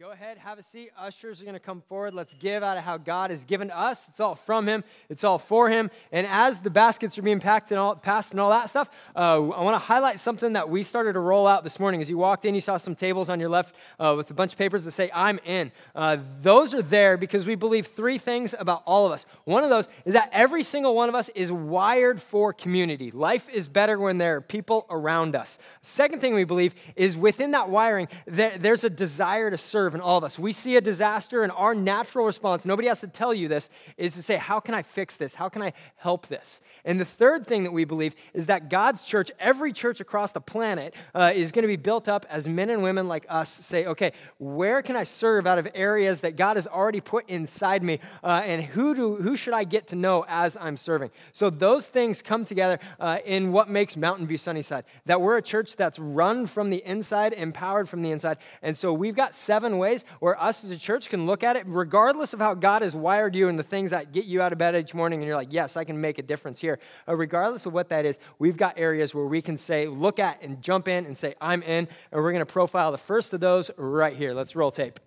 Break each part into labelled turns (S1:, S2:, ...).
S1: Go ahead, have a seat. Ushers are going to come forward. Let's give out of how God has given us. It's all from Him, it's all for Him. And as the baskets are being packed and all, passed and all that stuff, uh, I want to highlight something that we started to roll out this morning. As you walked in, you saw some tables on your left uh, with a bunch of papers that say, I'm in. Uh, those are there because we believe three things about all of us. One of those is that every single one of us is wired for community. Life is better when there are people around us. Second thing we believe is within that wiring, there, there's a desire to serve serve in all of us. We see a disaster, and our natural response, nobody has to tell you this, is to say, How can I fix this? How can I help this? And the third thing that we believe is that God's church, every church across the planet, uh, is going to be built up as men and women like us say, Okay, where can I serve out of areas that God has already put inside me? Uh, and who, do, who should I get to know as I'm serving? So those things come together uh, in what makes Mountain View Sunnyside. That we're a church that's run from the inside, empowered from the inside. And so we've got seven ways where us as a church can look at it, regardless of how God has wired you and the things that get you out of bed each morning, and you're like, yes, I can make a difference here. Regardless of what that is, we've got areas where we can say, look at and jump in and say, I'm in. And we're going to profile the first of those right here. Let's roll tape.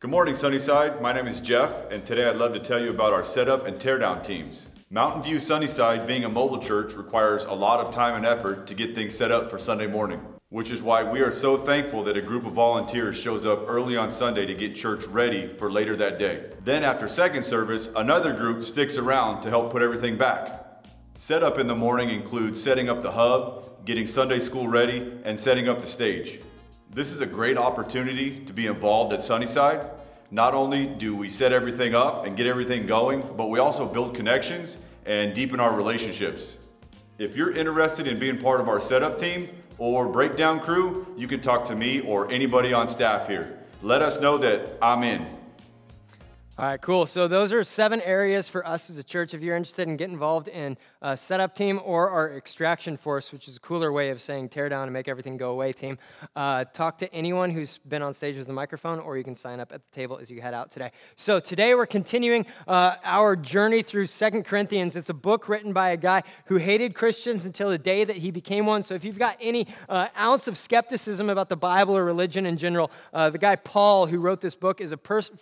S2: Good morning, Sunnyside. My name is Jeff, and today I'd love to tell you about our setup and teardown teams. Mountain View Sunnyside, being a mobile church, requires a lot of time and effort to get things set up for Sunday morning, which is why we are so thankful that a group of volunteers shows up early on Sunday to get church ready for later that day. Then, after second service, another group sticks around to help put everything back. Setup in the morning includes setting up the hub, getting Sunday school ready, and setting up the stage. This is a great opportunity to be involved at Sunnyside. Not only do we set everything up and get everything going, but we also build connections and deepen our relationships. If you're interested in being part of our setup team or breakdown crew, you can talk to me or anybody on staff here. Let us know that I'm in.
S1: All right, cool. So those are seven areas for us as a church. If you're interested in getting involved in a setup team or our extraction force, which is a cooler way of saying tear down and make everything go away team, uh, talk to anyone who's been on stage with a microphone, or you can sign up at the table as you head out today. So today we're continuing uh, our journey through Second Corinthians. It's a book written by a guy who hated Christians until the day that he became one. So if you've got any uh, ounce of skepticism about the Bible or religion in general, uh, the guy Paul who wrote this book is a person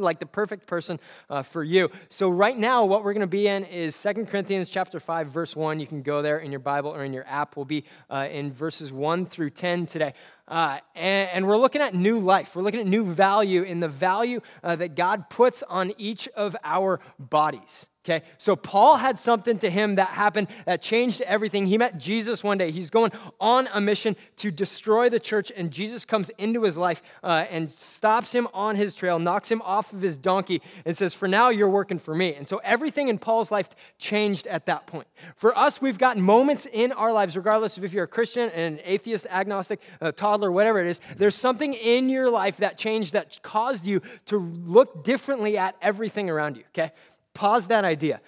S1: like the perfect perfect person uh, for you. So right now, what we're going to be in is Second Corinthians chapter 5, verse 1. You can go there in your Bible or in your app. We'll be uh, in verses 1 through 10 today. Uh, and, and, we're looking at new life. We're looking at new value in the value uh, that God puts on each of our bodies. Okay, so Paul had something to him that happened that changed everything. He met Jesus one day. He's going on a mission to destroy the church, and Jesus comes into his life uh, and stops him on his trail, knocks him off of his donkey, and says, For now, you're working for me. And so everything in Paul's life changed at that point. For us, we've got moments in our lives, regardless of if you're a Christian, an atheist, agnostic, a toddler, whatever it is, there's something in your life that changed that caused you to look differently at everything around you, okay? Pause that idea.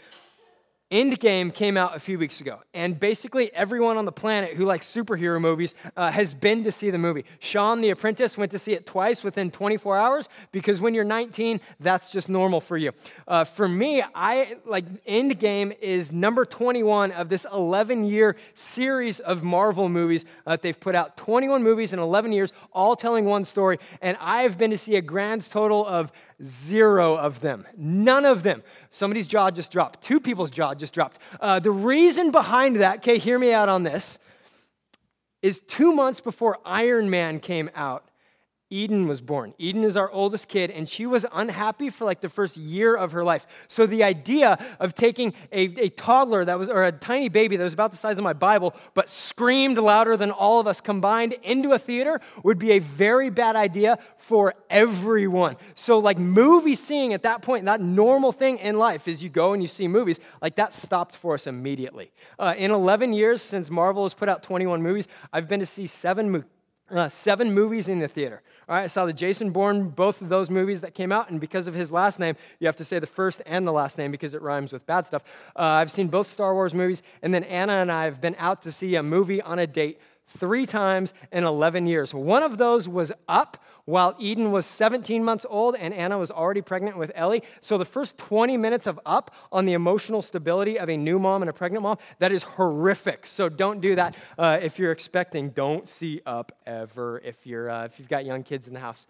S1: Endgame came out a few weeks ago, and basically everyone on the planet who likes superhero movies uh, has been to see the movie. Sean, the apprentice, went to see it twice within 24 hours because when you're 19, that's just normal for you. Uh, for me, I like Endgame is number 21 of this 11 year series of Marvel movies that they've put out. 21 movies in 11 years, all telling one story, and I've been to see a grand total of Zero of them. None of them. Somebody's jaw just dropped. Two people's jaw just dropped. Uh, the reason behind that, okay, hear me out on this, is two months before Iron Man came out, Eden was born. Eden is our oldest kid, and she was unhappy for like the first year of her life. So the idea of taking a, a, toddler that was, or a tiny baby that was about the size of my Bible, but screamed louder than all of us combined into a theater would be a very bad idea for everyone. So like movie seeing at that point, that normal thing in life is you go and you see movies, like that stopped for us immediately. Uh, in 11 years since Marvel has put out 21 movies, I've been to see seven movies uh, seven movies in the theater. All right, I saw the Jason Bourne, both of those movies that came out, and because of his last name, you have to say the first and the last name because it rhymes with bad stuff. Uh, I've seen both Star Wars movies, and then Anna and I have been out to see a movie on a date three times in 11 years. One of those was up while Eden was 17 months old and Anna was already pregnant with Ellie. So the first 20 minutes of up on the emotional stability of a new mom and a pregnant mom, that is horrific. So don't do that uh, if you're expecting. Don't see up ever if, you're, uh, if you've got young kids in the house.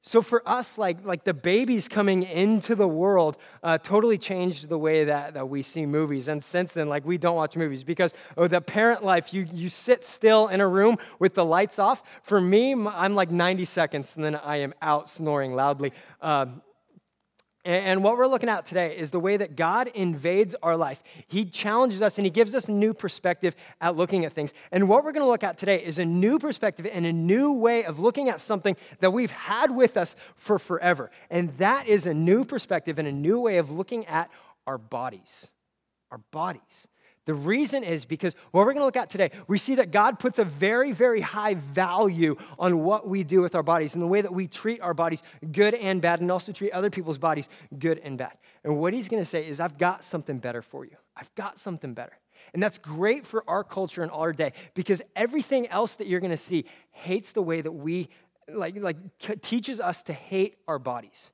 S1: So for us, like, like the babies coming into the world uh, totally changed the way that, that we see movies. And since then, like we don't watch movies because oh, the parent life, you, you sit still in a room with the lights off. For me, I'm like 90 seconds and then I am out snoring loudly. Um, and what we're looking at today is the way that God invades our life. He challenges us and He gives us a new perspective at looking at things. And what we're going to look at today is a new perspective and a new way of looking at something that we've had with us for forever. And that is a new perspective and a new way of looking at our bodies. Our bodies. The reason is because what we're going to look at today, we see that God puts a very, very high value on what we do with our bodies and the way that we treat our bodies, good and bad, and also treat other people's bodies, good and bad. And what he's going to say is, I've got something better for you. I've got something better. And that's great for our culture and our day because everything else that you're going to see hates the way that we, like, like teaches us to hate our bodies.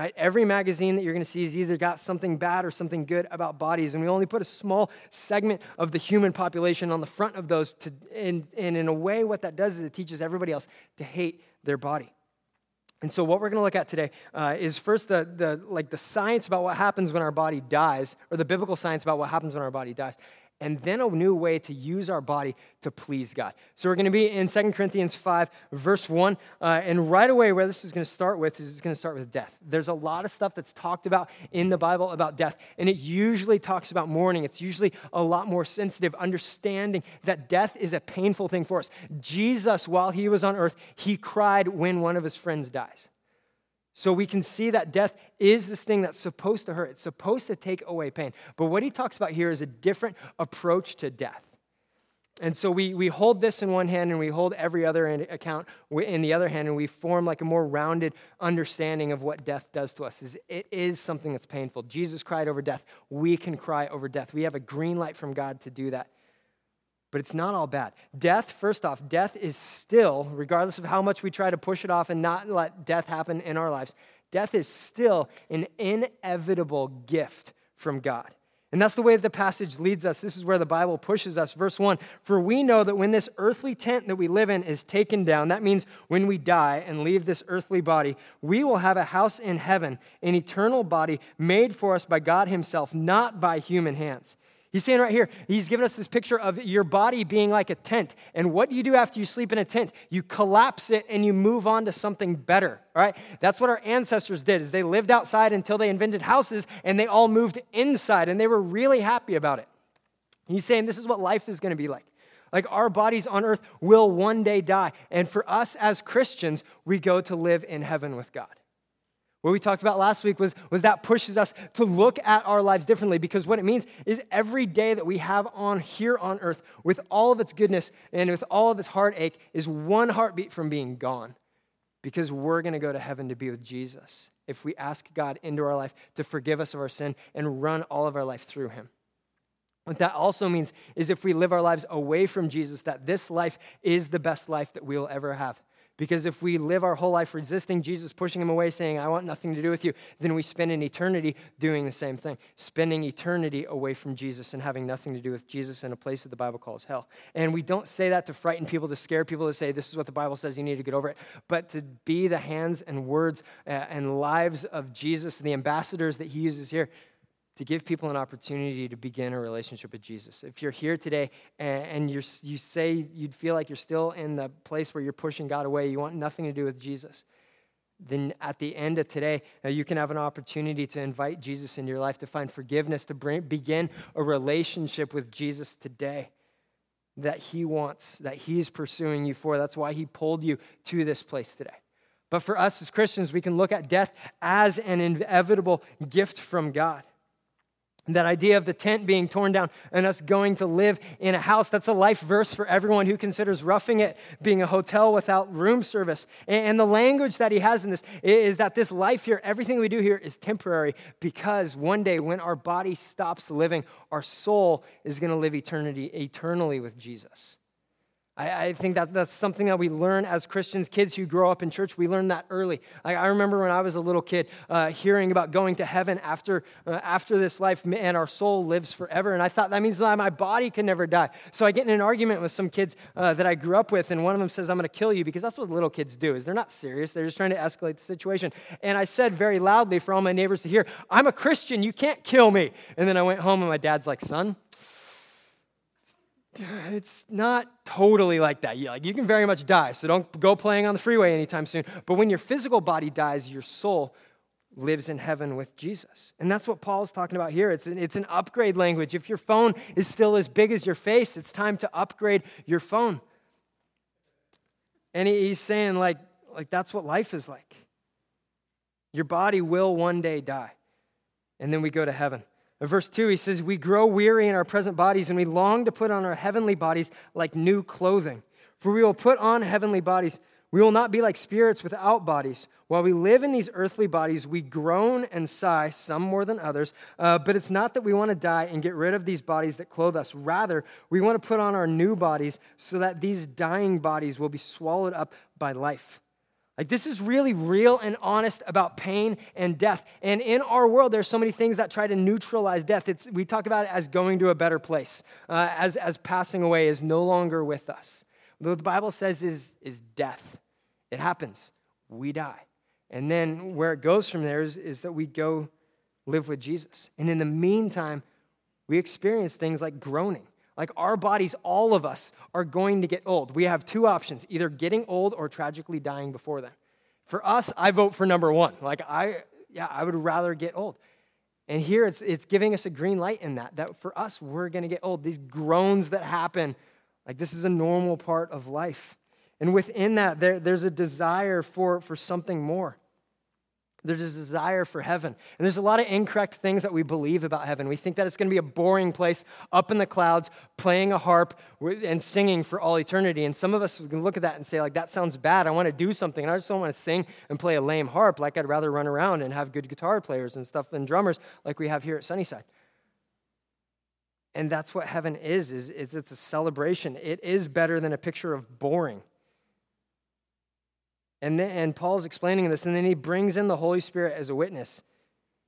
S1: Right? Every magazine that you're going to see has either got something bad or something good about bodies, and we only put a small segment of the human population on the front of those. To, and, and in a way, what that does is it teaches everybody else to hate their body. And so, what we're going to look at today uh, is first the, the like the science about what happens when our body dies, or the biblical science about what happens when our body dies, and then a new way to use our body to please God. So we're going to be in 2 Corinthians 5, verse 1. Uh, and right away, where this is going to start with is it's going to start with death. There's a lot of stuff that's talked about in the Bible about death, and it usually talks about mourning. It's usually a lot more sensitive, understanding that death is a painful thing for us. Jesus, while he was on earth, he cried when one of his friends dies. So we can see that death is this thing that's supposed to hurt. It's supposed to take away pain. But what he talks about here is a different approach to death. And so we, we hold this in one hand and we hold every other account in the other hand, and we form like a more rounded understanding of what death does to us. Is it is something that's painful. Jesus cried over death. We can cry over death. We have a green light from God to do that. But it's not all bad. Death, first off, death is still, regardless of how much we try to push it off and not let death happen in our lives, death is still an inevitable gift from God. And that's the way that the passage leads us. This is where the Bible pushes us. Verse 1 For we know that when this earthly tent that we live in is taken down, that means when we die and leave this earthly body, we will have a house in heaven, an eternal body made for us by God Himself, not by human hands. He's saying right here, he's giving us this picture of your body being like a tent. And what do you do after you sleep in a tent? You collapse it and you move on to something better, right? That's what our ancestors did is they lived outside until they invented houses and they all moved inside and they were really happy about it. He's saying this is what life is going to be like. Like our bodies on earth will one day die. And for us as Christians, we go to live in heaven with God. What we talked about last week was, was that pushes us to look at our lives differently because what it means is every day that we have on here on earth, with all of its goodness and with all of its heartache, is one heartbeat from being gone because we're going to go to heaven to be with Jesus if we ask God into our life to forgive us of our sin and run all of our life through Him. What that also means is if we live our lives away from Jesus, that this life is the best life that we will ever have. Because if we live our whole life resisting Jesus, pushing him away, saying, I want nothing to do with you, then we spend an eternity doing the same thing, spending eternity away from Jesus and having nothing to do with Jesus in a place that the Bible calls hell. And we don't say that to frighten people, to scare people, to say, this is what the Bible says, you need to get over it, but to be the hands and words uh, and lives of Jesus, the ambassadors that he uses here to give people an opportunity to begin a relationship with Jesus. If you're here today and you're, you say you'd feel like you're still in the place where you're pushing God away, you want nothing to do with Jesus, then at the end of today, uh, you can have an opportunity to invite Jesus in your life, to find forgiveness, to bring, begin a relationship with Jesus today that He wants, that He's pursuing you for. That's why He pulled you to this place today. But for us as Christians, we can look at death as an inevitable gift from God. That idea of the tent being torn down and us going to live in a house, that's a life verse for everyone who considers roughing it being a hotel without room service. And the language that he has in this is that this life here, everything we do here is temporary because one day when our body stops living, our soul is going to live eternity eternally with Jesus. I, I, think that that's something that we learn as Christians, kids who grow up in church, we learn that early. I, I remember when I was a little kid uh, hearing about going to heaven after, uh, after this life and our soul lives forever. And I thought that means that my body can never die. So I get in an argument with some kids uh, that I grew up with, and one of them says, I'm going to kill you because that's what little kids do, is they're not serious. They're just trying to escalate the situation. And I said very loudly for all my neighbors to hear, I'm a Christian. You can't kill me. And then I went home, and my dad's like, son, it's not totally like that. You, like, you can very much die, so don't go playing on the freeway anytime soon. But when your physical body dies, your soul lives in heaven with Jesus. And that's what Paul's talking about here. It's an, it's an upgrade language. If your phone is still as big as your face, it's time to upgrade your phone. And he's saying, like, like that's what life is like. Your body will one day die, and then we go to heaven. In verse 2, he says, We grow weary in our present bodies, and we long to put on our heavenly bodies like new clothing. For we will put on heavenly bodies. We will not be like spirits without bodies. While we live in these earthly bodies, we groan and sigh, some more than others. Uh, but it's not that we want to die and get rid of these bodies that clothe us. Rather, we want to put on our new bodies so that these dying bodies will be swallowed up by life. Like, this is really real and honest about pain and death. And in our world, there's so many things that try to neutralize death. It's, we talk about it as going to a better place, uh, as, as passing away is no longer with us. What the Bible says is, is death. It happens. We die. And then where it goes from there is, is that we go live with Jesus. And in the meantime, we experience things like groaning. Like our bodies, all of us are going to get old. We have two options either getting old or tragically dying before then. For us, I vote for number one. Like, I, yeah, I would rather get old. And here it's, it's giving us a green light in that, that for us, we're going to get old. These groans that happen, like, this is a normal part of life. And within that, there, there's a desire for, for something more. There's a desire for heaven. And there's a lot of incorrect things that we believe about heaven. We think that it's going to be a boring place up in the clouds, playing a harp and singing for all eternity. And some of us can look at that and say, like, that sounds bad. I want to do something. And I just don't want to sing and play a lame harp. Like, I'd rather run around and have good guitar players and stuff and drummers like we have here at Sunnyside. And that's what heaven is, is, is it's a celebration. It is better than a picture of boring. And, then, and Paul's explaining this, and then he brings in the Holy Spirit as a witness.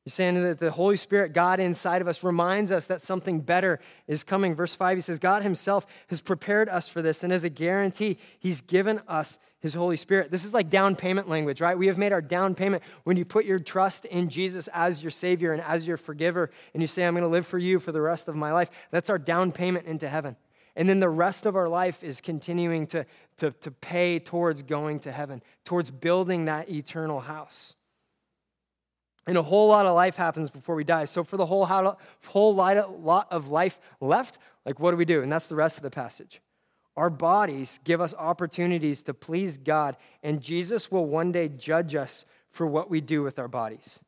S1: He's saying that the Holy Spirit, God inside of us, reminds us that something better is coming. Verse 5, he says, God himself has prepared us for this, and as a guarantee, he's given us his Holy Spirit. This is like down payment language, right? We have made our down payment when you put your trust in Jesus as your Savior and as your forgiver, and you say, I'm going to live for you for the rest of my life. That's our down payment into heaven. And then the rest of our life is continuing to, to, to pay towards going to heaven, towards building that eternal house. And a whole lot of life happens before we die. So, for the whole, whole lot of life left, like what do we do? And that's the rest of the passage. Our bodies give us opportunities to please God, and Jesus will one day judge us for what we do with our bodies.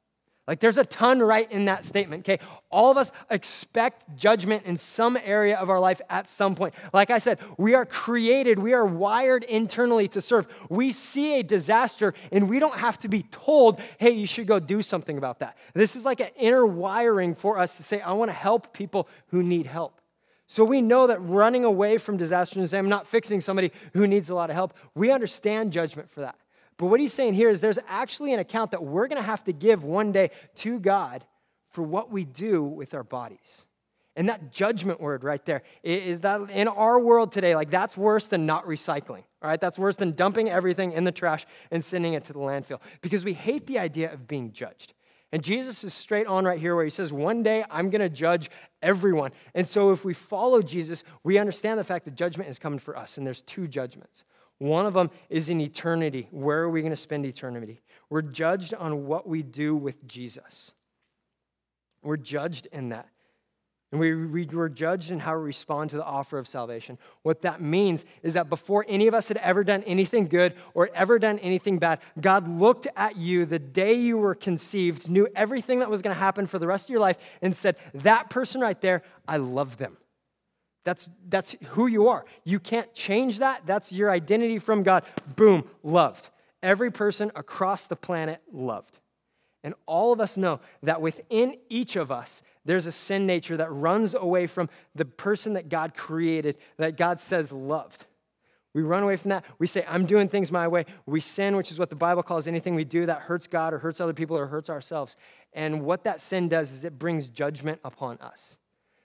S1: Like there's a ton right in that statement, okay? All of us expect judgment in some area of our life at some point. Like I said, we are created, we are wired internally to serve. We see a disaster and we don't have to be told, hey, you should go do something about that. This is like an inner wiring for us to say, I want to help people who need help. So we know that running away from disaster and saying, I'm not fixing somebody who needs a lot of help, we understand judgment for that. But what he's saying here is there's actually an account that we're going to have to give one day to God for what we do with our bodies. And that judgment word right there is that in our world today, like that's worse than not recycling. All right, that's worse than dumping everything in the trash and sending it to the landfill because we hate the idea of being judged. And Jesus is straight on right here where he says, One day I'm going to judge everyone. And so if we follow Jesus, we understand the fact that judgment is coming for us, and there's two judgments. One of them is in eternity. Where are we going to spend eternity? We're judged on what we do with Jesus. We're judged in that. And we, we were judged in how we respond to the offer of salvation. What that means is that before any of us had ever done anything good or ever done anything bad, God looked at you the day you were conceived, knew everything that was going to happen for the rest of your life, and said, That person right there, I love them. That's, that's who you are. You can't change that. That's your identity from God. Boom, loved. Every person across the planet loved. And all of us know that within each of us, there's a sin nature that runs away from the person that God created, that God says loved. We run away from that. We say, I'm doing things my way. We sin, which is what the Bible calls anything we do that hurts God or hurts other people or hurts ourselves. And what that sin does is it brings judgment upon us.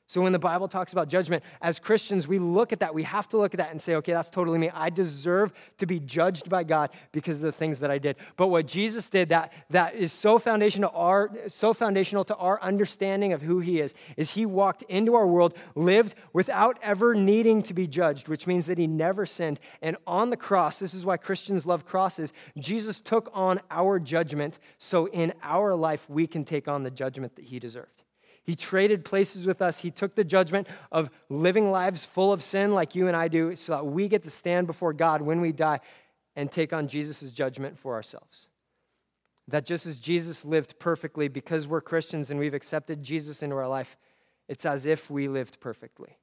S1: So when the Bible talks about judgment, as Christians, we look at that. We have to look at that and say, okay, that's totally me. I deserve to be judged by God because of the things that I did. But what Jesus did that, that is so foundational, our, so foundational to our understanding of who he is, is he walked into our world, lived without ever needing to be judged, which means that he never sinned. And on the cross, this is why Christians love crosses, Jesus took on our judgment so in our life we can take on the judgment that he deserved. He traded places with us. He took the judgment of living lives full of sin like you and I do so that we get to stand before God when we die and take on Jesus' judgment for ourselves. That just as Jesus lived perfectly because we're Christians and we've accepted Jesus into our life, it's as if we lived perfectly.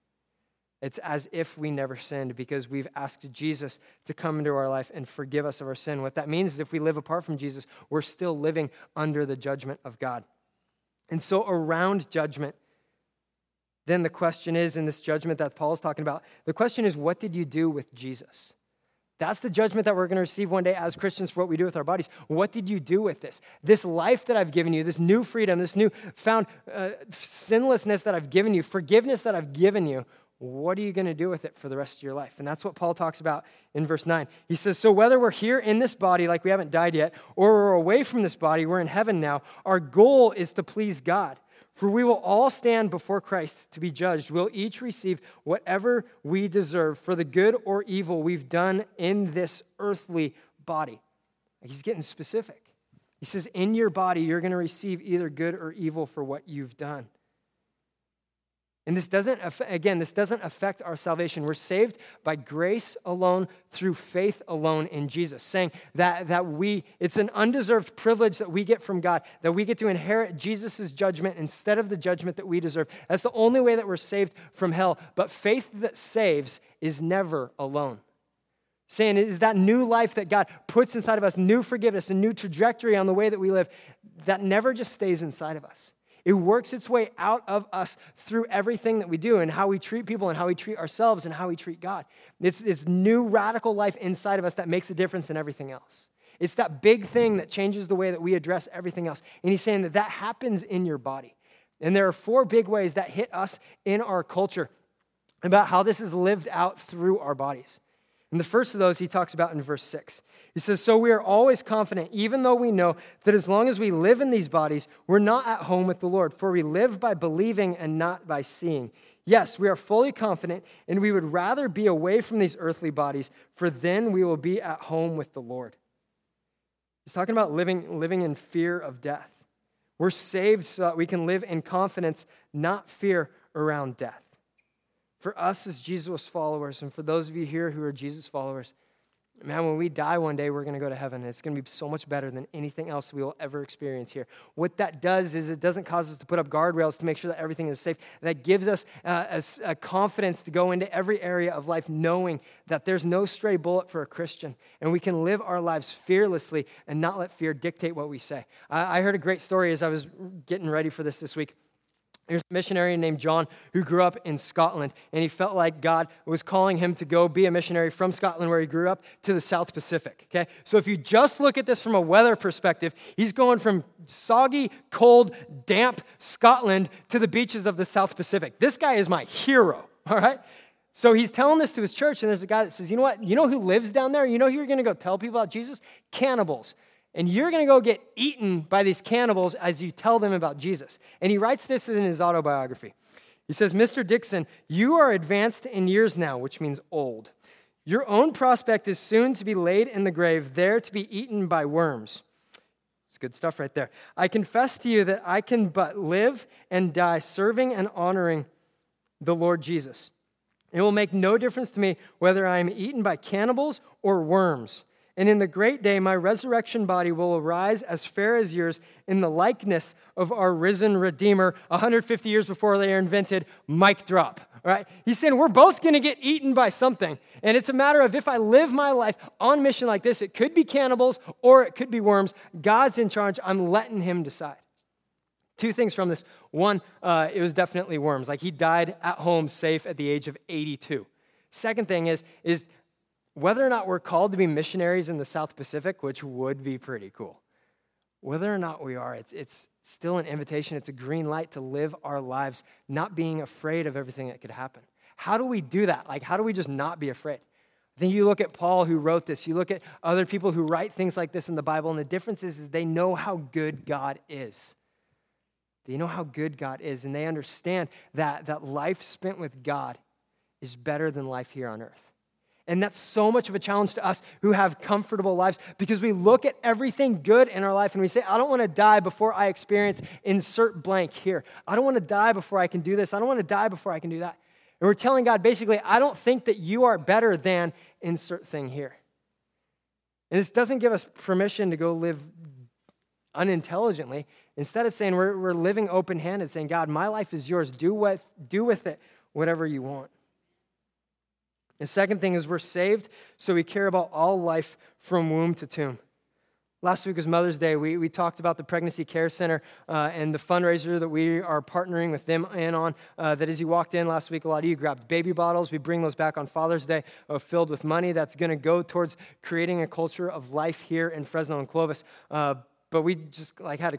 S1: It's as if we never sinned because we've asked Jesus to come into our life and forgive us of our sin. What that means is if we live apart from Jesus, we're still living under the judgment of God. And so, around judgment, then the question is in this judgment that Paul's talking about, the question is, what did you do with Jesus? That's the judgment that we're going to receive one day as Christians for what we do with our bodies. What did you do with this? This life that I've given you, this new freedom, this new found uh, sinlessness that I've given you, forgiveness that I've given you, what are you going to do with it for the rest of your life? And that's what Paul talks about in verse 9. He says, So whether we're here in this body, like we haven't died yet, or we're away from this body, we're in heaven now, our goal is to please God. For we will all stand before Christ to be judged. We'll each receive whatever we deserve for the good or evil we've done in this earthly body. He's getting specific. He says, In your body, you're going to receive either good or evil for what you've done. And this doesn't, again, this doesn't affect our salvation. We're saved by grace alone, through faith alone in Jesus, saying that, that we, it's an undeserved privilege that we get from God, that we get to inherit Jesus' judgment instead of the judgment that we deserve. That's the only way that we're saved from hell. But faith that saves is never alone. Saying is that new life that God puts inside of us, new forgiveness, a new trajectory on the way that we live, that never just stays inside of us. It works its way out of us through everything that we do and how we treat people and how we treat ourselves and how we treat God. It's this new radical life inside of us that makes a difference in everything else. It's that big thing that changes the way that we address everything else. And he's saying that that happens in your body. And there are four big ways that hit us in our culture about how this is lived out through our bodies. And the first of those he talks about in verse 6. He says, So we are always confident, even though we know that as long as we live in these bodies, we're not at home with the Lord, for we live by believing and not by seeing. Yes, we are fully confident, and we would rather be away from these earthly bodies, for then we will be at home with the Lord. He's talking about living, living in fear of death. We're saved so that we can live in confidence, not fear around death. For us as Jesus followers, and for those of you here who are Jesus followers, Man, when we die one day, we're going to go to heaven. And it's going to be so much better than anything else we will ever experience here. What that does is it doesn't cause us to put up guardrails to make sure that everything is safe. That gives us uh, a, a, confidence to go into every area of life knowing that there's no stray bullet for a Christian. And we can live our lives fearlessly and not let fear dictate what we say. I, I heard a great story as I was getting ready for this this week. There's a missionary named John who grew up in Scotland, and he felt like God was calling him to go be a missionary from Scotland, where he grew up, to the South Pacific. Okay? So if you just look at this from a weather perspective, he's going from soggy, cold, damp Scotland to the beaches of the South Pacific. This guy is my hero, all right? So he's telling this to his church, and there's a guy that says, You know what? You know who lives down there? You know who you're going to go tell people about Jesus? Cannibals and you're going to go get eaten by these cannibals as you tell them about Jesus. And he writes this in his autobiography. He says, Mr. Dixon, you are advanced in years now, which means old. Your own prospect is soon to be laid in the grave, there to be eaten by worms. It's good stuff right there. I confess to you that I can but live and die serving and honoring the Lord Jesus. It will make no difference to me whether I am eaten by cannibals or worms. And in the great day, my resurrection body will arise as fair as yours in the likeness of our risen Redeemer 150 years before they are invented. Mic drop. Right? He's saying we're both going to get eaten by something. And it's a matter of if I live my life on mission like this, it could be cannibals or it could be worms. God's in charge. I'm letting him decide. Two things from this. One, uh, it was definitely worms. Like he died at home safe at the age of 82. Second thing is, is whether or not we're called to be missionaries in the South Pacific, which would be pretty cool, whether or not we are, it's, it's still an invitation. It's a green light to live our lives not being afraid of everything that could happen. How do we do that? Like, how do we just not be afraid? I think you look at Paul who wrote this, you look at other people who write things like this in the Bible, and the difference is, is they know how good God is. They know how good God is, and they understand that, that life spent with God is better than life here on earth. And that's so much of a challenge to us who have comfortable lives because we look at everything good in our life and we say, I don't want to die before I experience insert blank here. I don't want to die before I can do this. I don't want to die before I can do that. And we're telling God basically, I don't think that you are better than insert thing here. And this doesn't give us permission to go live unintelligently. Instead, it's saying we're, we're living open handed, saying, God, my life is yours. Do, what, do with it whatever you want. The second thing is we're saved, so we care about all life from womb to tomb. Last week was Mother's Day. We, we talked about the Pregnancy Care Center uh, and the fundraiser that we are partnering with them in on. Uh, that as you walked in last week, a lot of you grabbed baby bottles. We bring those back on Father's Day uh, filled with money that's going to go towards creating a culture of life here in Fresno and Clovis. Uh, but we just like had to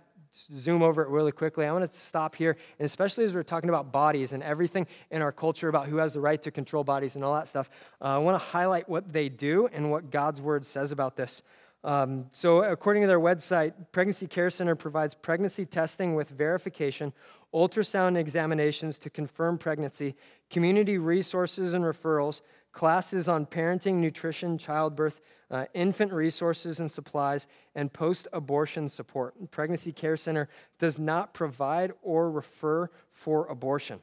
S1: zoom over it really quickly. I want to stop here, and especially as we're talking about bodies and everything in our culture about who has the right to control bodies and all that stuff, uh, I want to highlight what they do and what God's word says about this. Um, so, according to their website, Pregnancy Care Center provides pregnancy testing with verification, ultrasound examinations to confirm pregnancy, community resources and referrals, classes on parenting, nutrition, childbirth, uh, infant resources and supplies, and post abortion support. Pregnancy Care Center does not provide or refer for abortion.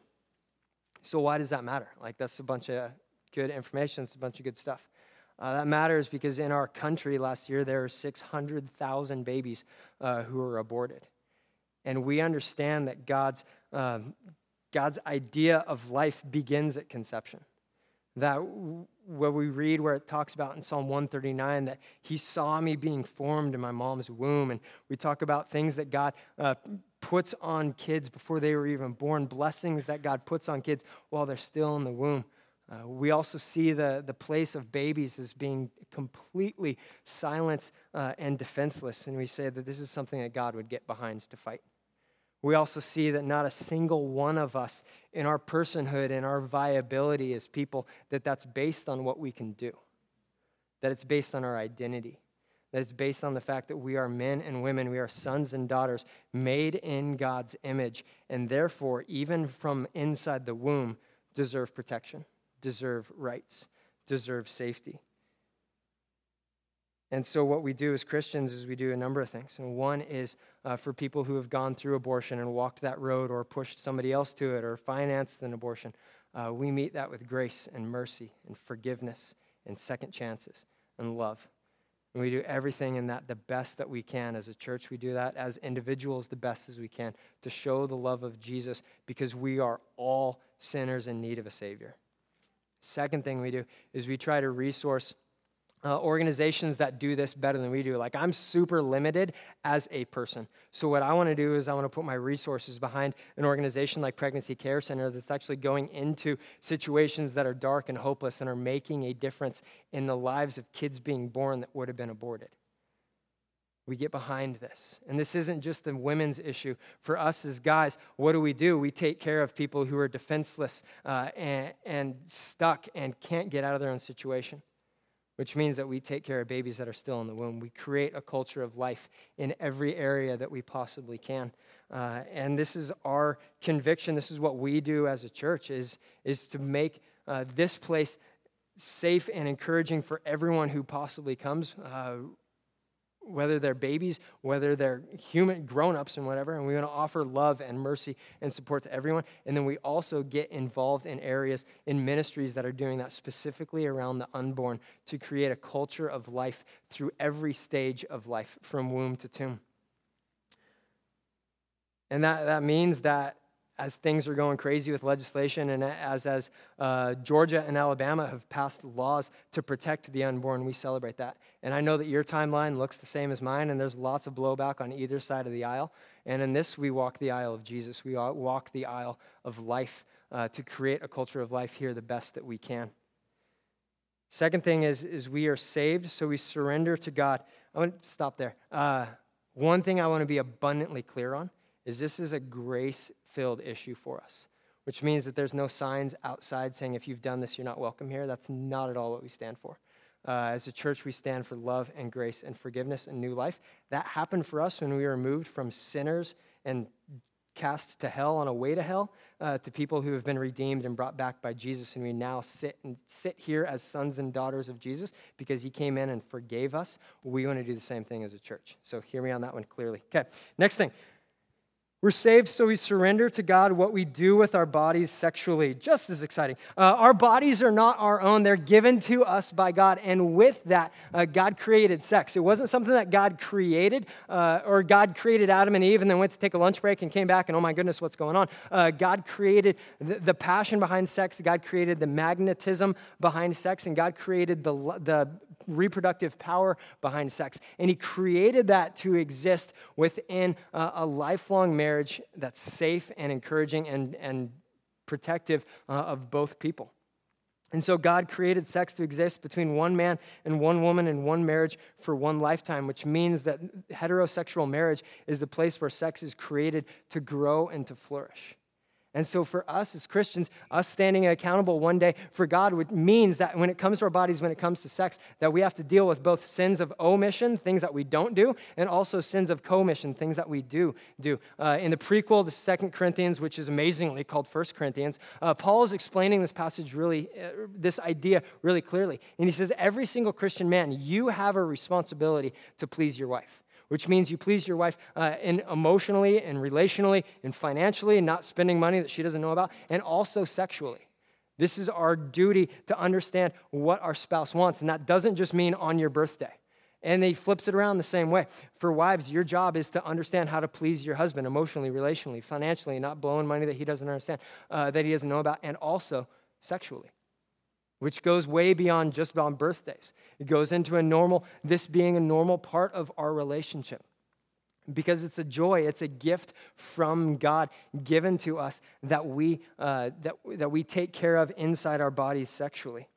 S1: So, why does that matter? Like, that's a bunch of good information, it's a bunch of good stuff. Uh, that matters because in our country last year, there were 600,000 babies uh, who were aborted. And we understand that God's, um, God's idea of life begins at conception. That where we read where it talks about in Psalm 139 that he saw me being formed in my mom's womb. And we talk about things that God uh, puts on kids before they were even born, blessings that God puts on kids while they're still in the womb. Uh, we also see the, the place of babies as being completely silent uh, and defenseless. And we say that this is something that God would get behind to fight. We also see that not a single one of us in our personhood and our viability as people, that that's based on what we can do, that it's based on our identity, that it's based on the fact that we are men and women, we are sons and daughters made in God's image, and therefore, even from inside the womb, deserve protection, deserve rights, deserve safety. And so, what we do as Christians is we do a number of things. And one is uh, for people who have gone through abortion and walked that road or pushed somebody else to it or financed an abortion, uh, we meet that with grace and mercy and forgiveness and second chances and love. And we do everything in that the best that we can as a church. We do that as individuals the best as we can to show the love of Jesus because we are all sinners in need of a Savior. Second thing we do is we try to resource uh, organizations that do this better than we do. Like, I'm super limited as a person. So, what I want to do is, I want to put my resources behind an organization like Pregnancy Care Center that's actually going into situations that are dark and hopeless and are making a difference in the lives of kids being born that would have been aborted. We get behind this. And this isn't just a women's issue. For us as guys, what do we do? We take care of people who are defenseless uh, and, and stuck and can't get out of their own situation which means that we take care of babies that are still in the womb. We create a culture of life in every area that we possibly can. Uh, and this is our conviction. This is what we do as a church is, is to make uh, this place safe and encouraging for everyone who possibly comes. Uh, whether they're babies, whether they're human grown-ups and whatever, and we want to offer love and mercy and support to everyone. And then we also get involved in areas in ministries that are doing that specifically around the unborn to create a culture of life through every stage of life, from womb to tomb. And that, that means that as things are going crazy with legislation and as, as uh, Georgia and Alabama have passed laws to protect the unborn, we celebrate that. And I know that your timeline looks the same as mine, and there's lots of blowback on either side of the aisle. And in this, we walk the aisle of Jesus. We walk the aisle of life uh, to create a culture of life here the best that we can. Second thing is, is we are saved, so we surrender to God. I want to stop there. Uh, one thing I want to be abundantly clear on is this is a grace filled issue for us, which means that there's no signs outside saying if you've done this, you're not welcome here. That's not at all what we stand for. Uh, as a church, we stand for love and grace and forgiveness and new life. That happened for us when we were moved from sinners and cast to hell on a way to hell uh, to people who have been redeemed and brought back by Jesus. And we now sit and sit here as sons and daughters of Jesus because he came in and forgave us. We want to do the same thing as a church. So hear me on that one clearly. Okay, next thing. We're saved so we surrender to God what we do with our bodies sexually. Just as exciting. Uh, our bodies are not our own, they're given to us by God. And with that, uh, God created sex. It wasn't something that God created, uh, or God created Adam and Eve and then went to take a lunch break and came back and, oh my goodness, what's going on? Uh, God created the, the, passion behind sex, God created the magnetism behind sex, and God created the, the reproductive power behind sex. And he created that to exist within a, a lifelong marriage that's safe and encouraging and, and protective uh, of both people. And so God created sex to exist between one man and one woman in one marriage for one lifetime, which means that heterosexual marriage is the place where sex is created to grow and to flourish. And so, for us as Christians, us standing accountable one day for God means that when it comes to our bodies, when it comes to sex, that we have to deal with both sins of omission, things that we don't do, and also sins of commission, things that we do do. Uh, in the prequel the Second Corinthians, which is amazingly called First Corinthians, uh, Paul is explaining this passage really, uh, this idea really clearly. And he says, Every single Christian man, you have a responsibility to please your wife which means you please your wife uh, in emotionally and relationally and financially and not spending money that she doesn't know about, and also sexually. This is our duty to understand what our spouse wants, and that doesn't just mean on your birthday. And he flips it around the same way. For wives, your job is to understand how to please your husband emotionally, relationally, financially, not blowing money that he doesn't understand, uh, that he doesn't know about, and also sexually which goes way beyond just on birthdays. It goes into a normal, this being a normal part of our relationship. Because it's a joy, it's a gift from God given to us that we, uh, that, that we take care of inside our bodies sexually.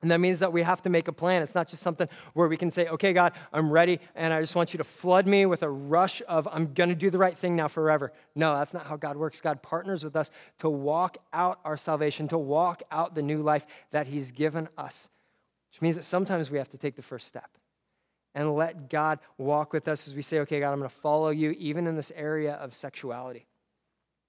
S1: And that means that we have to make a plan. It's not just something where we can say, okay, God, I'm ready, and I just want you to flood me with a rush of, I'm going to do the right thing now forever. No, that's not how God works. God partners with us to walk out our salvation, to walk out the new life that He's given us, which means that sometimes we have to take the first step and let God walk with us as we say, okay, God, I'm going to follow you, even in this area of sexuality.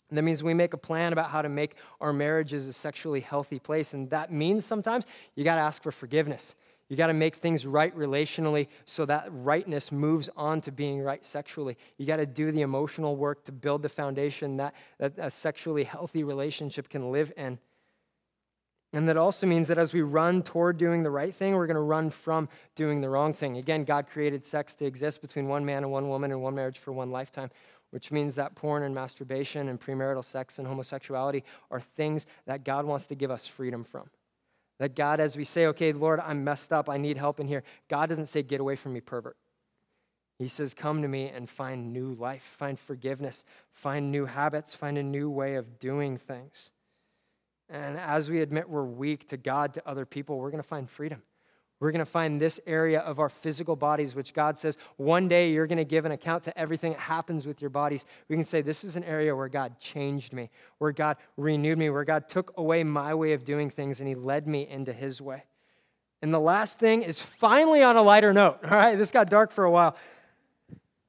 S1: And that means we make a plan about how to make our marriages a sexually healthy place. And that means sometimes you got to ask for forgiveness. You got to make things right relationally so that rightness moves on to being right sexually. You got to do the emotional work to build the foundation that, that a sexually healthy relationship can live in. And that also means that as we run toward doing the right thing, we're going to run from doing the wrong thing. Again, God created sex to exist between one man and one woman in one marriage for one lifetime which means that porn and masturbation and premarital sex and homosexuality are things that God wants to give us freedom from. That God, as we say, okay, Lord, I'm messed up, I need help in here, God doesn't say, get away from me, pervert. He says, come to me and find new life, find forgiveness, find new habits, find a new way of doing things. And as we admit we're weak to God, to other people, we're going to find freedom. We're going to find this area of our physical bodies, which God says one day you're going to give an account to everything that happens with your bodies. We can say, This is an area where God changed me, where God renewed me, where God took away my way of doing things and He led me into His way. And the last thing is finally on a lighter note. All right, this got dark for a while.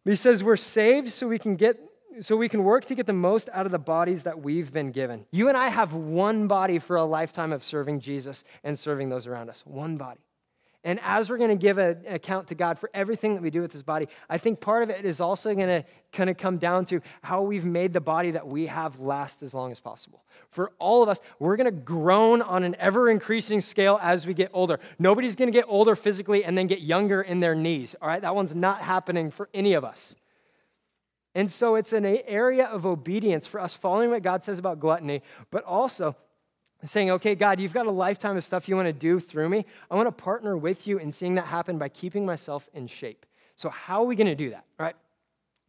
S1: He says, We're saved so we can get so we can work to get the most out of the bodies that we've been given. You and I have one body for a lifetime of serving Jesus and serving those around us. One body. And as we're going to give an account to God for everything that we do with this body, I think part of it is also going to kind of come down to how we've made the body that we have last as long as possible. For all of us, we're going to groan on an ever increasing scale as we get older. Nobody's going to get older physically and then get younger in their knees, all right? That one's not happening for any of us. And so it's an area of obedience for us following what God says about gluttony, but also saying, okay, God, you've got a lifetime of stuff you want to do through me. I want to partner with you in seeing that happen by keeping myself in shape. So, how are we going to do that? Right.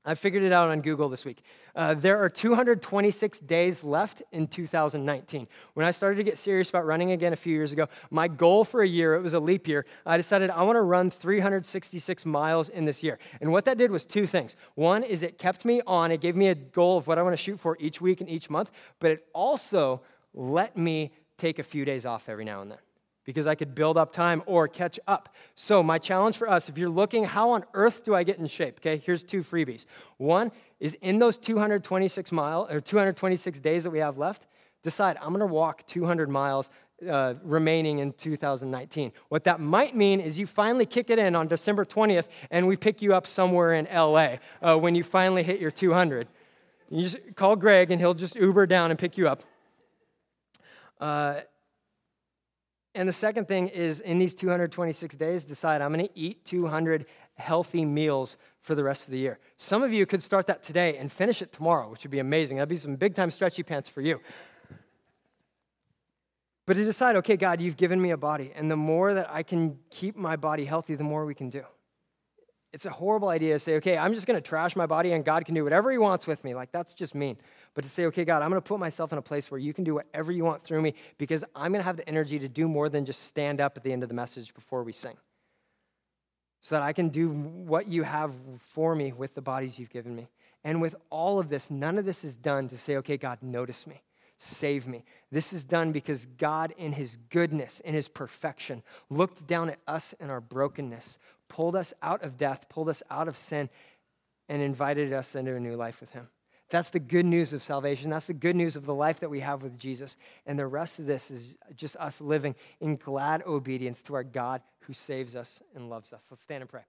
S1: I figured it out on Google this week. Uh, there are 226 days left in 2019. When I started to get serious about running again a few years ago, my goal for a year, it was a leap year, I decided I want to run 366 miles in this year. And what that did was two things. One is it kept me on, it gave me a goal of what I want to shoot for each week and each month, but it also let me take a few days off every now and then because I could build up time or catch up. So, my challenge for us, if you're looking, how on earth do I get in shape? Okay, here's two freebies. One is in those 226 mile or 226 days that we have left, decide I'm going to walk 200 miles uh, remaining in 2019. What that might mean is you finally kick it in on December 20th, and we pick you up somewhere in LA uh, when you finally hit your 200. You just call Greg, and he'll just Uber down and pick you up. Uh, and the second thing is in these 226 days, decide I'm going to eat 200 healthy meals for the rest of the year. Some of you could start that today and finish it tomorrow, which would be amazing. That'd be some big time stretchy pants for you. But to decide, okay, God, you've given me a body, and the more that I can keep my body healthy, the more we can do. It's a horrible idea to say, okay, I'm just going to trash my body and God can do whatever He wants with me. Like, that's just mean. But to say, okay, God, I'm going to put myself in a place where you can do whatever you want through me because I'm going to have the energy to do more than just stand up at the end of the message before we sing. So that I can do what you have for me with the bodies you've given me. And with all of this, none of this is done to say, okay, God, notice me save me. This is done because God, in His goodness, in His perfection, looked down at us in our brokenness, pulled us out of death, pulled us out of sin, and invited us into a new life with Him. That's the good news of salvation. That's the good news of the life that we have with Jesus. And the rest of this is just us living in glad obedience to our God who saves us and loves us. Let's stand and pray.